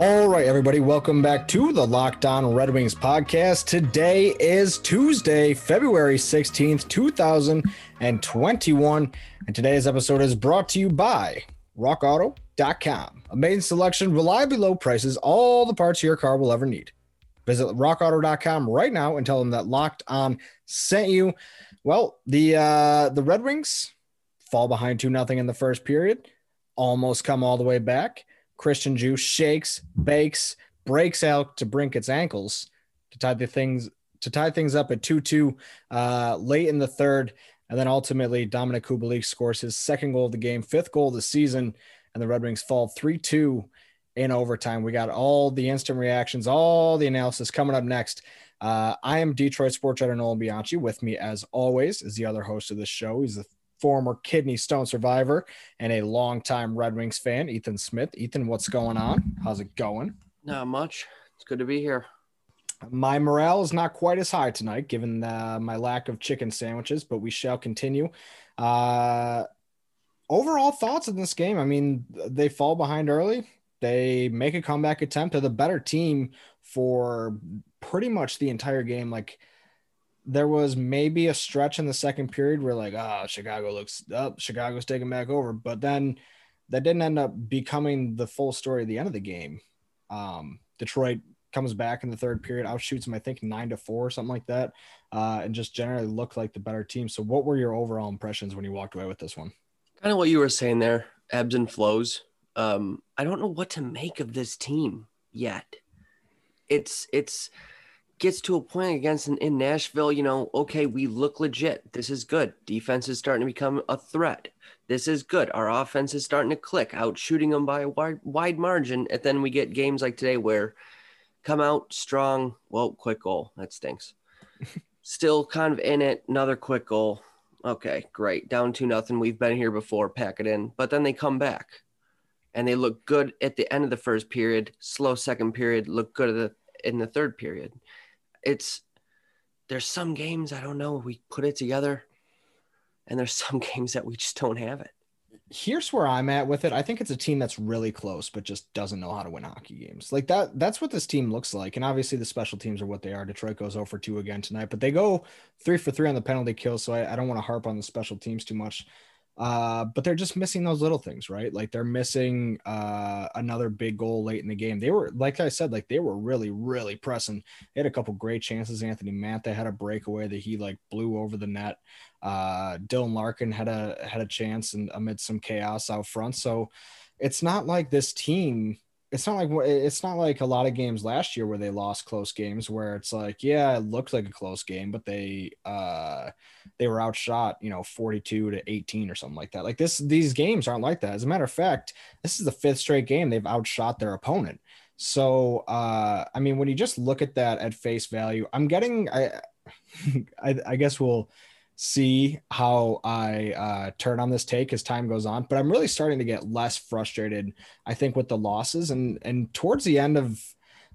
All right, everybody, welcome back to the Locked On Red Wings podcast. Today is Tuesday, February 16th, 2021. And today's episode is brought to you by RockAuto.com. Amazing selection, reliably low prices, all the parts your car will ever need. Visit RockAuto.com right now and tell them that Locked On sent you. Well, the uh, the Red Wings fall behind 2 0 in the first period, almost come all the way back. Christian Djoos shakes, bakes, breaks out to Brinket's ankles to tie the things to tie things up at 2-2 uh, late in the third. And then ultimately Dominik Kubalik scores his second goal of the game, fifth goal of the season, and the Red Wings fall 3-2 in overtime. We got all the instant reactions, all the analysis coming up next. Uh, I am Detroit sports writer Nolan Bianchi. With me, as always, is the other host of the show. He's the former kidney stone survivor and a longtime Red Wings fan, Ethan Smith. Ethan, what's going on? How's it going? Not much. It's good to be here. My morale is not quite as high tonight, given uh, my lack of chicken sandwiches, but we shall continue. Uh, overall thoughts in this game? I mean, they fall behind early. They make a comeback attempt. They're the better team for pretty much the entire game. Like there was maybe a stretch in the second period where like, ah, oh, Chicago looks up, Chicago's taking back over, but then that didn't end up becoming the full story at the end of the game. Um, Detroit comes back in the third period, outshoots them, I think nine to four or something like that, uh, and just generally looked like the better team. So, what were your overall impressions when you walked away with this one? Kind of what you were saying there, ebbs and flows. Um, I don't know what to make of this team yet. It's it's gets to a point against in, in, Nashville, you know, okay, we look legit. This is good. Defense is starting to become a threat. This is good. Our offense is starting to click, out shooting them by a wide, wide margin. And then we get games like today where come out strong. Well, quick goal. That stinks. Still kind of in it. Another quick goal. Okay, great. Down to nothing. We've been here before. Pack it in. But then they come back and they look good at the end of the first period. Slow second period. Look good at the in the third period it's there's some games I don't know we put it together, and there's some games that we just don't have it. Here's where I'm at with it. I think it's a team that's really close, but just doesn't know how to win hockey games. Like that. That's what this team looks like. And obviously, the special teams are what they are. Detroit goes 0 for 2 again tonight, but they go three for three on the penalty kill. So I, I don't want to harp on the special teams too much. Uh, but they're just missing those little things, right? Like they're missing uh, another big goal late in the game. They were, like I said, like they were really, really pressing. They had a couple great chances. Anthony Mantha had a breakaway that he like blew over the net. Uh, Dylan Larkin had a had a chance and amid some chaos out front. So it's not like this team it's not like it's not like a lot of games last year where they lost close games where it's like yeah it looked like a close game but they uh they were outshot you know 42 to 18 or something like that. Like this these games aren't like that. As a matter of fact this is the fifth straight game they've outshot their opponent. So uh i mean when you just look at that at face value i'm getting i i, I guess we'll see how I uh, turn on this take as time goes on. But I'm really starting to get less frustrated. I think with the losses and and towards the end of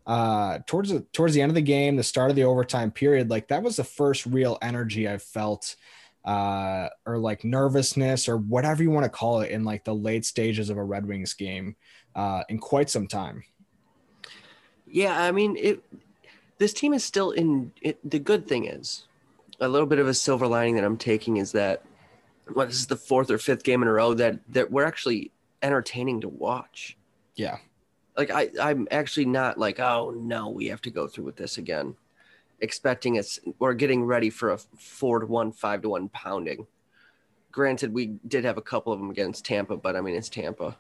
uh towards the towards the end of the game, the start of the overtime period, like that was the first real energy I felt uh or like nervousness or whatever you want to call it in like the late stages of a Red Wings game uh in quite some time. Yeah, I mean it this team is still in it, the good thing is a little bit of a silver lining that I'm taking is that well, this is the fourth or fifth game in a row that that we're actually entertaining to watch. Yeah. Like I, I'm actually not like, oh no, we have to go through with this again. Expecting us we're getting ready for a four to one, five to one pounding. Granted, we did have a couple of them against Tampa, but I mean it's Tampa.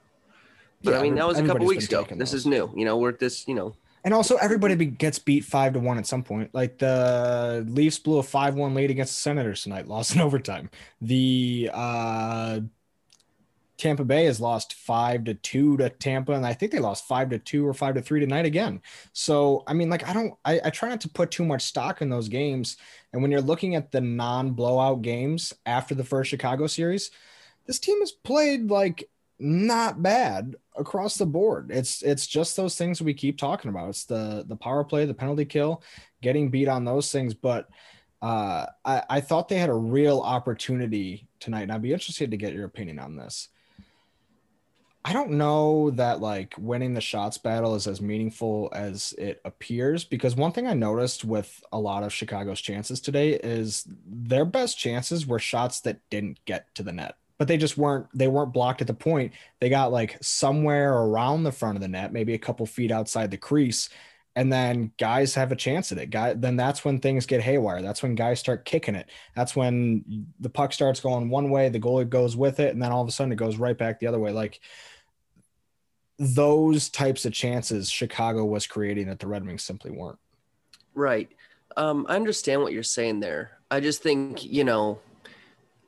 But yeah, I mean that was a couple weeks ago. This is new. You know, we're this, you know, and also, everybody gets beat five to one at some point. Like the Leafs blew a five-one lead against the Senators tonight, lost in overtime. The uh, Tampa Bay has lost five to two to Tampa, and I think they lost five to two or five to three tonight again. So, I mean, like, I don't, I, I try not to put too much stock in those games. And when you're looking at the non blowout games after the first Chicago series, this team has played like not bad across the board. It's it's just those things we keep talking about. It's the the power play, the penalty kill, getting beat on those things. But uh, I, I thought they had a real opportunity tonight. And I'd be interested to get your opinion on this. I don't know that like winning the shots battle is as meaningful as it appears because one thing I noticed with a lot of Chicago's chances today is their best chances were shots that didn't get to the net but they just weren't they weren't blocked at the point. They got like somewhere around the front of the net, maybe a couple feet outside the crease, and then guys have a chance at it. Guy, then that's when things get haywire. That's when guys start kicking it. That's when the puck starts going one way, the goalie goes with it, and then all of a sudden it goes right back the other way. Like those types of chances Chicago was creating that the Red Wings simply weren't. Right. Um, I understand what you're saying there. I just think, you know,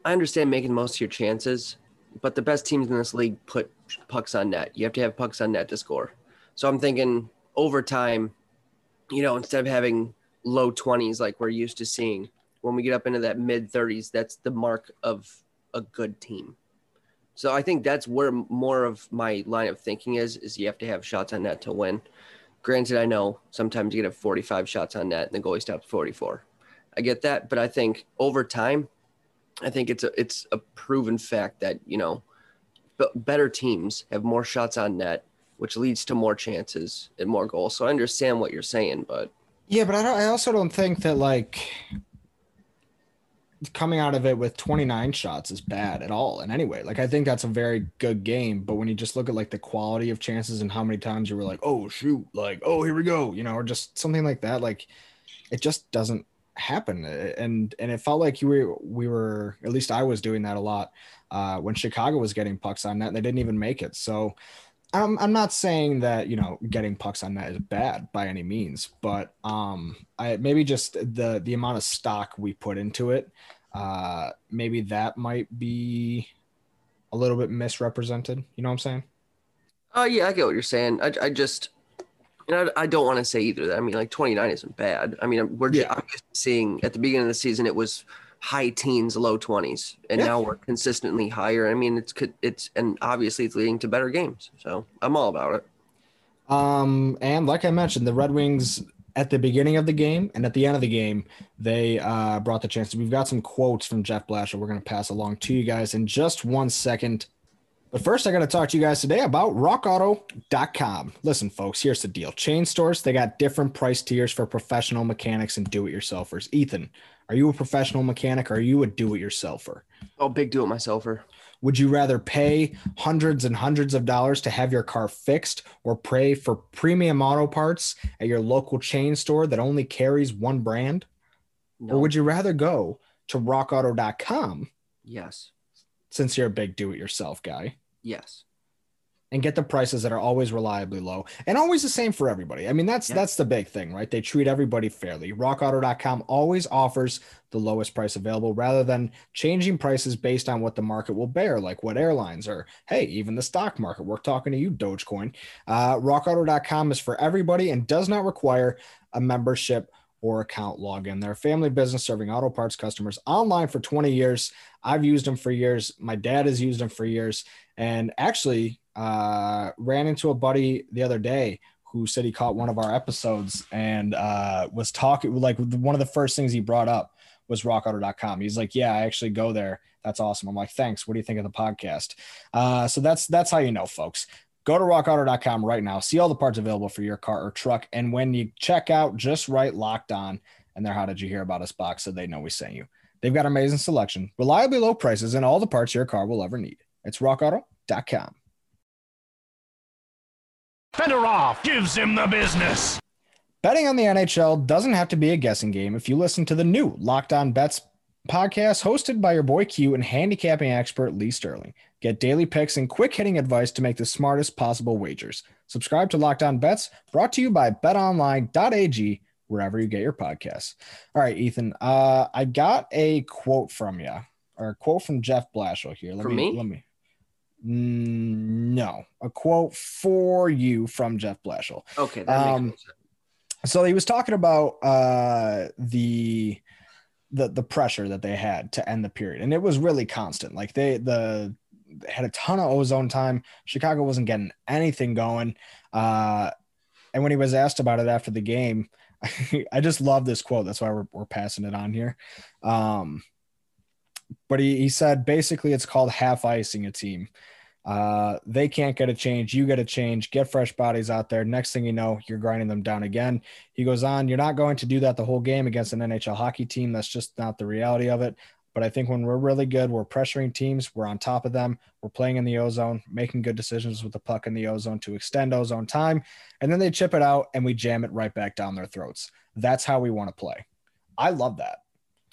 I understand making most of your chances, but the best teams in this league put pucks on net. You have to have pucks on net to score. So I'm thinking over time, you know, instead of having low 20s like we're used to seeing, when we get up into that mid 30s, that's the mark of a good team. So I think that's where more of my line of thinking is is you have to have shots on net to win. Granted, I know sometimes you get have 45 shots on net and the goalie stops 44. I get that, but I think over time I think it's a it's a proven fact that you know, better teams have more shots on net, which leads to more chances and more goals. So I understand what you're saying, but yeah, but I. I also don't think that like coming out of it with 29 shots is bad at all in any way. Like I think that's a very good game, but when you just look at like the quality of chances and how many times you were like, "Oh shoot," like, "Oh, here we go," you know, or just something like that, like it just doesn't happen and and it felt like you were we were at least i was doing that a lot uh, when chicago was getting pucks on net and they didn't even make it. So I'm, I'm not saying that you know getting pucks on net is bad by any means but um i maybe just the the amount of stock we put into it uh maybe that might be a little bit misrepresented. You know what i'm saying? Oh uh, yeah i get what you're saying. I, I just and I, I don't want to say either that. I mean, like 29 isn't bad. I mean, we're yeah. just seeing at the beginning of the season, it was high teens, low 20s, and yeah. now we're consistently higher. I mean, it's it's and obviously it's leading to better games. So I'm all about it. Um, and like I mentioned, the Red Wings at the beginning of the game and at the end of the game, they uh, brought the chance. We've got some quotes from Jeff Blashill. We're going to pass along to you guys in just one second. But first, I got to talk to you guys today about rockauto.com. Listen, folks, here's the deal chain stores, they got different price tiers for professional mechanics and do it yourselfers. Ethan, are you a professional mechanic or are you a do it yourselfer? Oh, big do it myselfer. Would you rather pay hundreds and hundreds of dollars to have your car fixed or pay for premium auto parts at your local chain store that only carries one brand? No. Or would you rather go to rockauto.com? Yes since you're a big do it yourself guy. Yes. And get the prices that are always reliably low and always the same for everybody. I mean, that's yeah. that's the big thing, right? They treat everybody fairly. Rockauto.com always offers the lowest price available rather than changing prices based on what the market will bear, like what airlines or hey, even the stock market. We're talking to you, Dogecoin. Uh, rockauto.com is for everybody and does not require a membership or account login. They're a family business serving auto parts customers online for 20 years. I've used them for years. My dad has used them for years. And actually, uh, ran into a buddy the other day who said he caught one of our episodes and uh, was talking like one of the first things he brought up was rockauto.com. He's like, yeah, I actually go there. That's awesome. I'm like, thanks. What do you think of the podcast? Uh, so that's, that's how you know folks. Go to rockauto.com right now. See all the parts available for your car or truck. And when you check out, just write locked on and their How Did You Hear About Us box so they know we sent you. They've got an amazing selection, reliably low prices, and all the parts your car will ever need. It's rockauto.com. Fedorov gives him the business. Betting on the NHL doesn't have to be a guessing game if you listen to the new Locked On Bets podcast hosted by your boy Q and handicapping expert Lee Sterling. Get daily picks and quick hitting advice to make the smartest possible wagers. Subscribe to Locked On Bets, brought to you by betonline.ag, wherever you get your podcasts. All right, Ethan, uh, I got a quote from you, or a quote from Jeff Blashill here. Let me, me? let me Mm, no, a quote for you from Jeff Blashill. Okay, that Um. So he was talking about uh, the the the pressure that they had to end the period, and it was really constant. Like they the had a ton of ozone time. Chicago wasn't getting anything going. Uh, and when he was asked about it after the game, I just love this quote. That's why we're, we're passing it on here. Um, but he, he said basically it's called half icing a team. Uh, they can't get a change. You get a change. Get fresh bodies out there. Next thing you know, you're grinding them down again. He goes on, You're not going to do that the whole game against an NHL hockey team. That's just not the reality of it. But I think when we're really good, we're pressuring teams, we're on top of them, we're playing in the ozone, making good decisions with the puck in the ozone to extend ozone time. And then they chip it out and we jam it right back down their throats. That's how we want to play. I love that.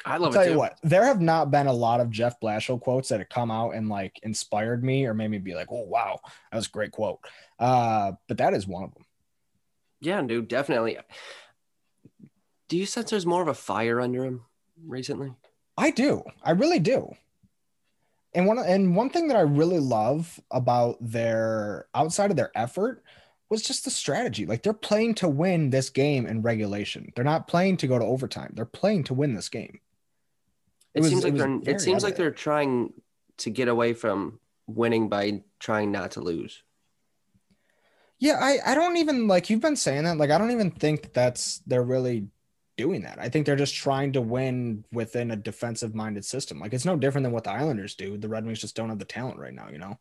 I love I'll tell you what, there have not been a lot of Jeff Blashill quotes that have come out and like inspired me or made me be like, oh, wow, that was a great quote. Uh, but that is one of them. Yeah, dude, definitely. Do you sense there's more of a fire under him recently? I do. I really do. And one and one thing that I really love about their outside of their effort was just the strategy. Like they're playing to win this game in regulation. They're not playing to go to overtime. They're playing to win this game. It, was- seems like was they're. It seems like they're trying to get away from winning by trying not to lose. Yeah, I, I don't even like you've been saying that. Like, I don't even think that's they're really doing that. I think they're just trying to win within a defensive minded system. Like, it's no different than what the Islanders do. The Red Wings just don't have the talent right now, you know?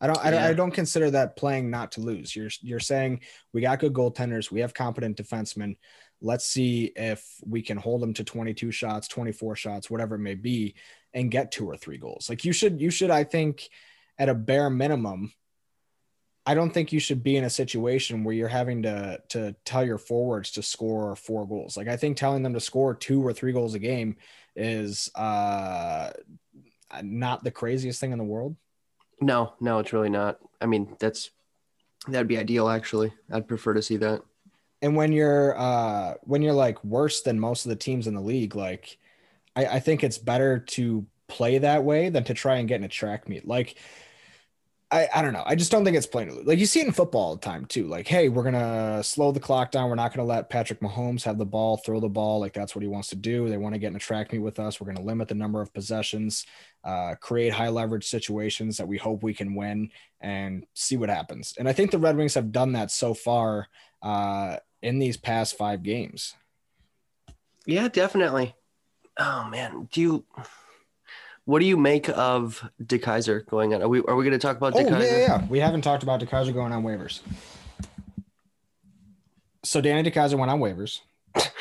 I don't, I don't, Yeah. I don't consider that playing not to lose. You're, you're saying we got good goaltenders, we have competent defensemen. Let's see if we can hold them to 22 shots, 24 shots, whatever it may be, and get two or three goals. Like, you should, you should, I think, at a bare minimum, I don't think you should be in a situation where you're having to to tell your forwards to score four goals. Like I think telling them to score two or three goals a game is uh not the craziest thing in the world. No, no, it's really not. I mean, that's that'd be ideal. Actually, I'd prefer to see that. And when you're uh when you're like worse than most of the teams in the league, like I, I think it's better to play that way than to try and get in a track meet. Like I, I don't know. I just don't think it's playing. Like you see it in football all the time too. Like, hey, we're gonna slow the clock down. We're not gonna let Patrick Mahomes have the ball, throw the ball. Like that's what he wants to do. They want to get in a track meet with us. We're gonna limit the number of possessions, uh, create high leverage situations that we hope we can win, and see what happens. And I think the Red Wings have done that so far uh, in these past five games. Yeah, definitely. Oh man, do you? What do you make of DeKeyser going on? Are we are we going to talk about Oh DeKeyser? yeah, yeah, yeah. We haven't talked about DeKeyser going on waivers. So Danny DeKeyser went on waivers.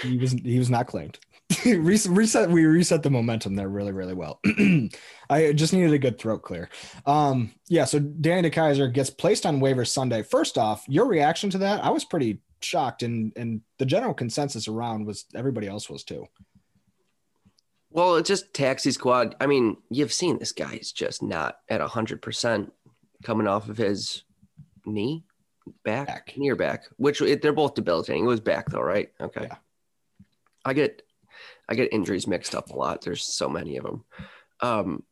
He was he was not claimed. reset, reset we reset the momentum there really really well. I just needed a good throat clear. Um yeah, so Danny DeKeyser gets placed on waivers Sunday. First off, your reaction to that, I was pretty shocked and and the general consensus around was everybody else was too. Well, it's just taxi squad. I mean, you've seen this guy is just not at hundred percent coming off of his knee, back, Back. knee or back. Which it, they're both debilitating. It was back though, right? Okay. Yeah. I get, I get injuries mixed up a lot. There's so many of them. Um,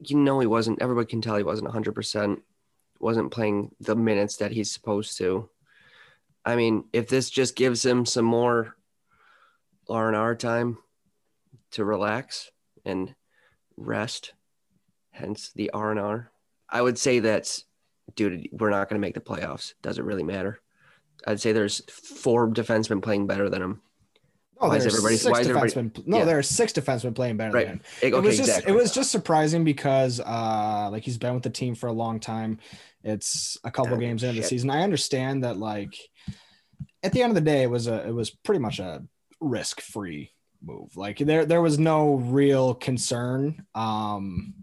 you know, he wasn't. Everybody can tell he wasn't hundred percent. Wasn't playing the minutes that he's supposed to. I mean, if this just gives him some more R and R time to relax and rest, hence the R and R. I would say that, dude, we're not going to make the playoffs. Doesn't really matter. I'd say there's four defensemen playing better than him. Oh, Why there's everybody- six why defensemen. No, Yeah. there are six defensemen playing better Right. than him. It, it was just exactly. it was just surprising because uh like he's been with the team for a long time it's a couple Yeah, games into the season i understand that like at the end of the day it was a it was pretty much a risk free move. Like there there was no real concern um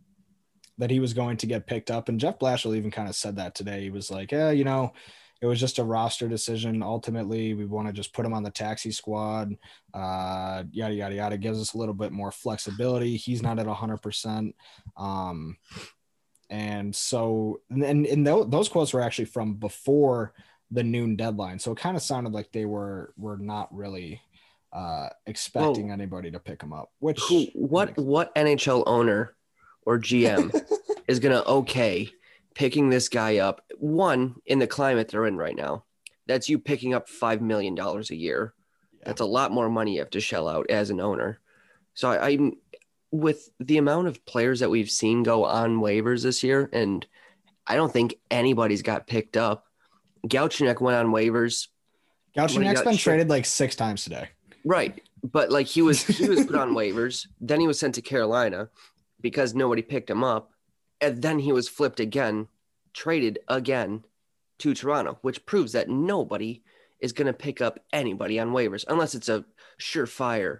that he was going to get picked up. And jeff blashill even kind of said that today. He was like yeah you know it was just a roster decision. Ultimately we want to just put him on the taxi squad. Uh, yada yada yada. Gives us a little bit more flexibility. He's not at hundred percent, um, and so and and those quotes were actually from before the noon deadline, so it kind of sounded like they were were not really uh, expecting anybody to pick him up. Which Who, what what NHL owner or GM is going to okay picking this guy up. One in the climate they're in right now, that's you picking up five million dollars a year. That's a lot more money you have to shell out as an owner. So I, I'm with the amount of players that we've seen go on waivers this year, and I don't think anybody's got picked up. Galchenyuk went on waivers, Galchenyuk's been traded like six times today. Right? But like he was, he was put on waivers. Then he was sent to Carolina because nobody picked him up, and then he was flipped again, traded again to Toronto, which proves that nobody is going to pick up anybody on waivers unless it's a surefire,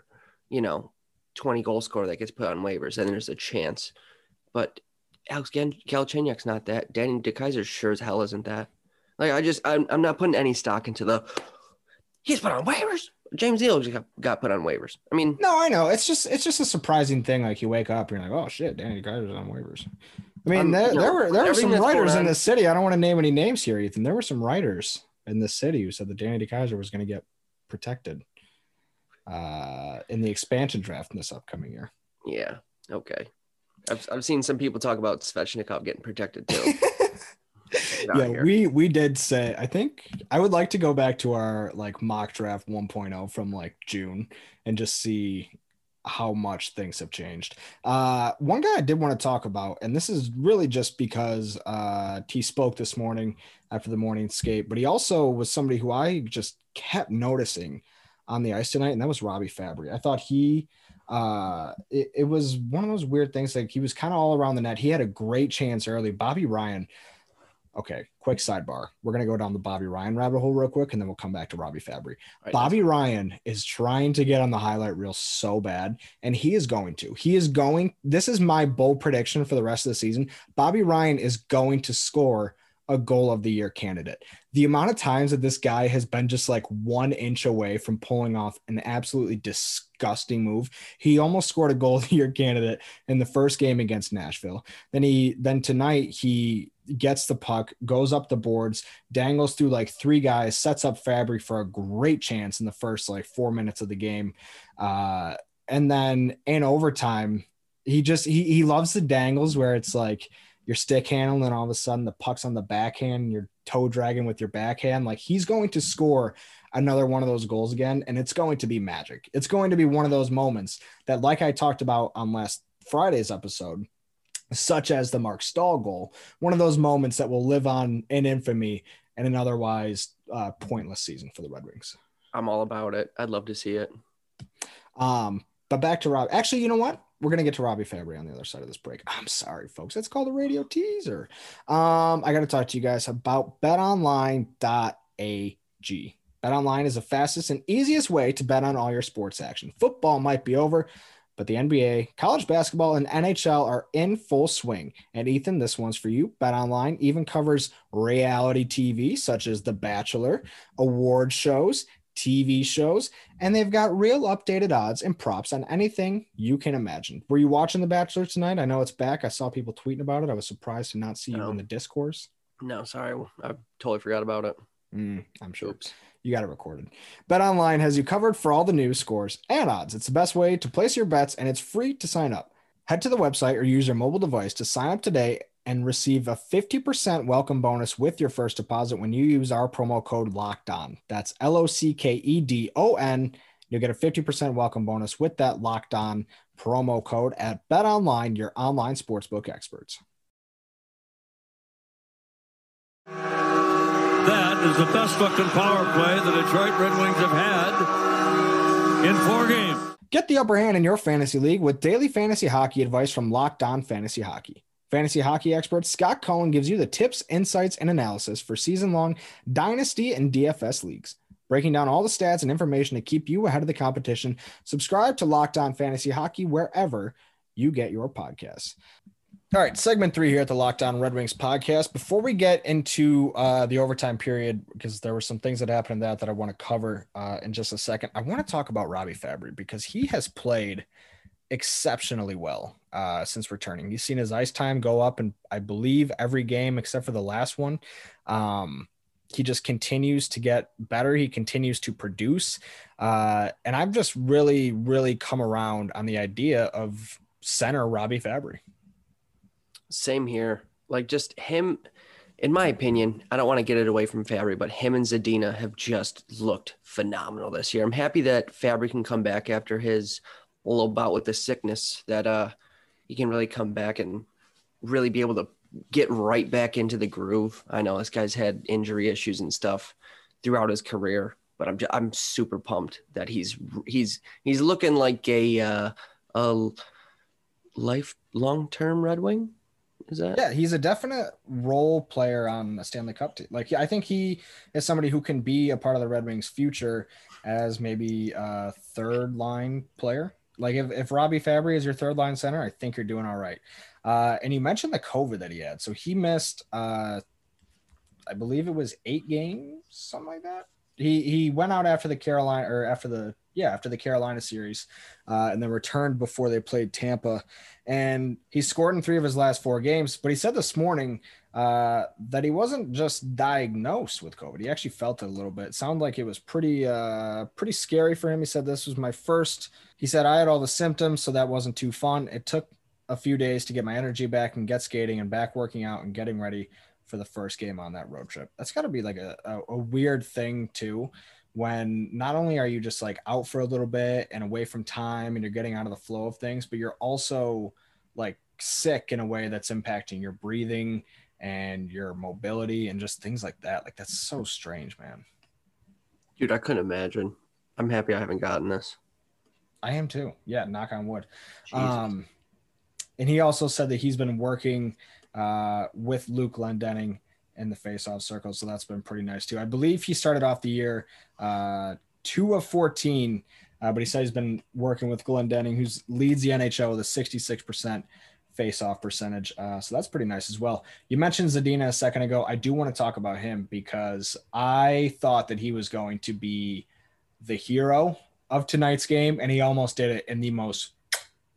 you know, 20 goal scorer that gets put on waivers. and there's a chance. But Alex Galchenyuk's not that. Danny DeKeyser sure as hell isn't that. Like I just, I'm, I'm not putting any stock into the. He's put on waivers. James Neal just got, got put on waivers. I mean, No, I know. It's just it's just a surprising thing. Like you wake up, and you're like, oh shit, Danny Kaiser's on waivers. I mean, Um, there, there were there were some writers in the city. I don't want to name any names here, Ethan. There were some writers in the city who said that Danny DeKeyser was going to get protected uh, in the expansion draft in this upcoming year. yeah, okay. I've, I've seen some people talk about Svechnikov getting protected too. Yeah, here. we we did say. I think I would like to go back to our like mock draft 1.0 from like June and just see how much things have changed. Uh, one guy I did want to talk about, and this is really just because uh, T spoke this morning after the morning skate, but he also was somebody who I just kept noticing on the ice tonight, and that was Robby Fabbri. I thought he uh it, it was one of those weird things like he was kind of all around the net he had a great chance early bobby ryan okay quick sidebar we're going to go down the bobby ryan rabbit hole real quick and then we'll come back to robby fabbri Right, Bobby Ryan is trying to get on the highlight reel so bad, and he is going to. He is going. This is my bold prediction for the rest of the season. Bobby Ryan is going to score a goal of the year candidate. The amount of times that this guy has been just like one inch away from pulling off an absolutely disgusting move. He almost scored a goal of the year candidate in the first game against Nashville. Then he then tonight he gets the puck, goes up the boards, dangles through like three guys, sets up Fabbri for a great chance in the first like four minutes of the game. Uh, and then in overtime, he just he he loves the dangles where it's like your stick handle and all of a sudden the puck's on the backhand and you're toe dragging with your backhand. Like he's going to score another one of those goals again, and it's going to be magic. It's going to be one of those moments that, like I talked about on last Friday's episode, such as the Marc Staal goal, one of those moments that will live on in infamy and an otherwise uh, pointless season for the Red Wings. I'm all about it. I'd love to see it. Um, but back to Rob. Actually, you know what? We're gonna get to Robby Fabbri on the other side of this break. I'm sorry, folks. That's called a radio teaser. Um, I got to talk to you guys about betonline.ag. BetOnline is the fastest and easiest way to bet on all your sports action. Football might be over, but the NBA, college basketball, and NHL are in full swing. And Ethan, this one's for you. Bet Online even covers reality TV such as The Bachelor, award shows, TV shows, and they've got real updated odds and props on anything you can imagine. Were you watching The Bachelor tonight? I know it's back. I saw people tweeting about it. I was surprised to not see you No. in the discourse. No, sorry, I totally forgot about it. Mm, I'm sure. Oops. You got it recorded. Bet Online has you covered for all the news, scores, and odds. It's the best way to place your bets, and it's free to sign up. Head to the website or use your mobile device to sign up today and receive a 50% welcome bonus with your first deposit when you use our promo code locked on. That's L O C K E D O N. You'll get a 50% welcome bonus with that locked on promo code at Bet Online, your online sportsbook experts. Is the best fucking power play the Detroit Red Wings have had in four games. Get the upper hand in your fantasy league with daily fantasy hockey advice from Locked On Fantasy Hockey. Fantasy hockey expert Scott Cohen gives you the tips, insights, and analysis for season long dynasty and DFS leagues. Breaking down all the stats and information to keep you ahead of the competition. Subscribe to Locked On Fantasy Hockey wherever you get your podcasts. All right, segment three here at the Locked On Red Wings podcast. Before we get into uh, the overtime period, because there were some things that happened in that that I want to cover uh, in just a second, I want to talk about Robby Fabbri because he has played exceptionally well uh, since returning. You've seen his ice time go up, and I believe every game except for the last one. Um, he just continues to get better. He continues to produce, uh, and I've just really, really come around on the idea of center Robby Fabbri. Same here. Like just him, in my opinion, I don't want to get it away from Fabbri, but him and Zadina have just looked phenomenal this year. I'm happy that Fabbri can come back after his little bout with the sickness. That uh, he can really come back and really be able to get right back into the groove. I know this guy's had injury issues and stuff throughout his career, but I'm just, I'm super pumped that he's he's he's looking like a uh, a life long term Red Wing. Is that Yeah, he's a definite role player on a Stanley Cup team. Like, I think he is somebody who can be a part of the Red Wings' future as maybe a third line player. Like, if, if Robby Fabbri is your third line center, I think you're doing all right. Uh, and you mentioned the COVID that he had. So he missed, uh, I believe it was eight games, something like that. He he went out after the Carolina or after the yeah after the Carolina series, uh, and then returned before they played Tampa, and he scored in three of his last four games. But he said this morning uh, that he wasn't just diagnosed with COVID; he actually felt it a little bit. It sounded like it was pretty uh, pretty scary for him. He said this was my first. He said I had all the symptoms, so that wasn't too fun. It took a few days to get my energy back and get skating and back working out and getting ready for the first game on that road trip. That's got to be like a, a, a, weird thing too, when not only are you just like out for a little bit and away from time and you're getting out of the flow of things, but you're also like sick in a way that's impacting your breathing and your mobility and just things like that. Like that's so strange, man. Dude, I couldn't imagine. I'm happy I haven't gotten this. I am too. Yeah, knock on wood. Jesus. Um, and he also said that he's been working uh, with Luke Glendening in the faceoff circle. So that's been pretty nice too. I believe he started off the year uh, two of 14, uh, but he said he's been working with Glendening, who leads the NHL with a 66% face-off percentage. Uh, so that's pretty nice as well. You mentioned Zadina a second ago. I do want to talk about him because I thought that he was going to be the hero of tonight's game, and he almost did it in the most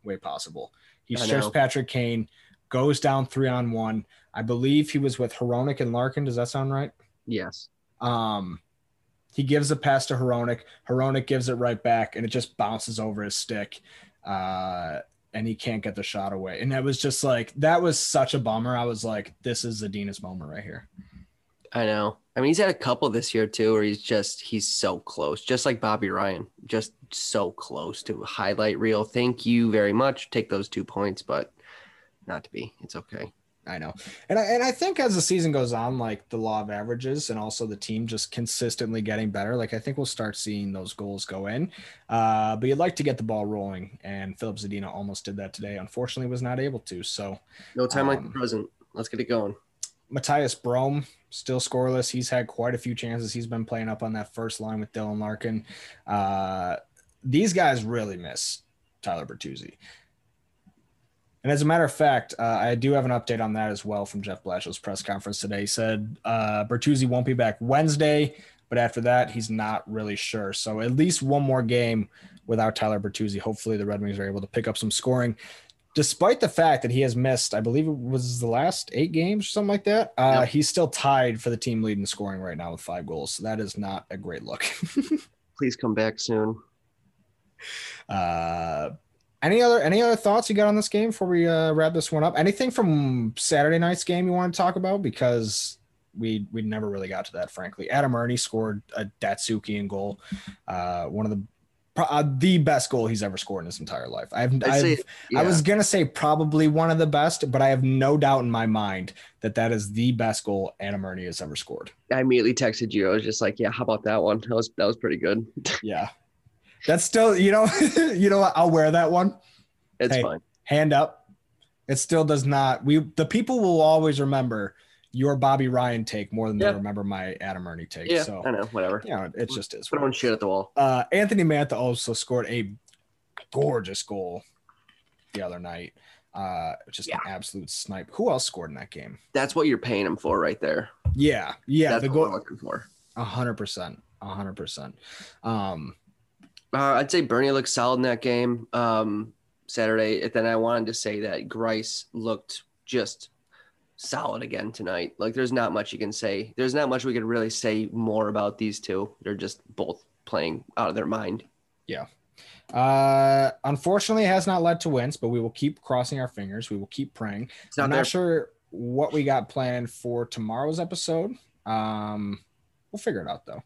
way possible. He strips Patrick Kane, goes down three on one. I believe he was with Hronek and Larkin. Does that sound right? Yes. Um, he gives a pass to Hronek. Hronek gives it right back, and it just bounces over his stick. Uh, and he can't get the shot away. And that was just like that was such a bummer. I was like, this is the Zadina's moment right here. I know. I mean, he's had a couple this year too, where he's just he's so close, just like Bobby Ryan, just so close to highlight reel. Thank you very much. Take those two points, but not to be. It's okay. I know. And I, and I think as the season goes on, like the law of averages and also the team just consistently getting better, like I think we'll start seeing those goals go in. Uh, but you'd like to get the ball rolling. And Filip Zadina almost did that today. Unfortunately, was not able to. So no time um, like the present. Let's get it going. Mathias Brome still scoreless. He's had quite a few chances. He's been playing up on that first line with Dylan Larkin. Uh, these guys really miss Tyler Bertuzzi. And as a matter of fact, uh, I do have an update on that as well from Jeff Blashill's press conference today. He said uh, Bertuzzi won't be back Wednesday, but after that, he's not really sure. So at least one more game without Tyler Bertuzzi. Hopefully, the Red Wings are able to pick up some scoring. Despite the fact that he has missed, I believe it was the last eight games or something like that, uh, yep. he's still tied for the team lead in scoring right now with five goals. So that is not a great look. Please come back soon. Uh, any other any other thoughts you got on this game before we uh, wrap this one up? Anything from Saturday night's game you want to talk about? Because we we never really got to that, frankly. Adam Erne scored a Datsyukian goal, uh, one of the uh, the best goal he's ever scored in his entire life. I've, I've say, yeah. I was gonna say probably one of the best, but I have no doubt in my mind that that is the best goal Adam Erne has ever scored. I immediately texted you. I was just like, "Yeah, how about that one? That was that was pretty good." yeah, that's still, you know, you know what? I'll wear that one. It's hey, fine. Hand up. It still does not. We the people will always remember your Bobby Ryan take more than yeah. they remember my Adam Erne take. Yeah, so I know, whatever. Yeah, you know, it just is. Put on shit at the wall. Uh, Anthony Mantha also scored a gorgeous goal the other night. Uh, just yeah. an absolute snipe. Who else scored in that game? That's what you're paying him for, right there. Yeah, yeah. That's the goal. A hundred percent. A hundred percent. Um, uh, I'd say Bernie looked solid in that game um, Saturday. And then I wanted to say that Greiss looked just solid again tonight. Like there's not much you can say. There's not much we could really say more about these two. They're just both playing out of their mind. Yeah. Uh, unfortunately, has not led to wins, but we will keep crossing our fingers. We will keep praying. I'm not sure. what we got planned for tomorrow's episode. Um, we'll figure it out though.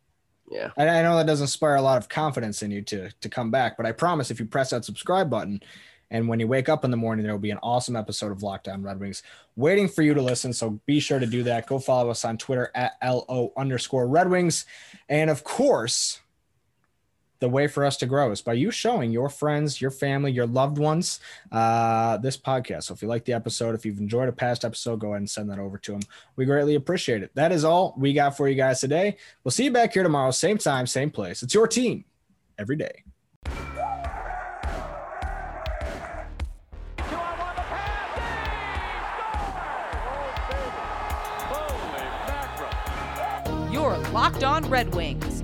Yeah. I, I know that doesn't inspire a lot of confidence in you to to come back, but I promise if you press that subscribe button, and when you wake up in the morning, there will be an awesome episode of Locked On Red Wings waiting for you to listen. So be sure to do that. Go follow us on Twitter at LO underscore Red Wings. And of course, the way for us to grow is by you showing your friends, your family, your loved ones uh, this podcast. So if you like the episode, if you've enjoyed a past episode, go ahead and send that over to them. We greatly appreciate it. That is all we got for you guys today. We'll see you back here tomorrow, same time, same place. It's your team every day. Your Locked On Red Wings,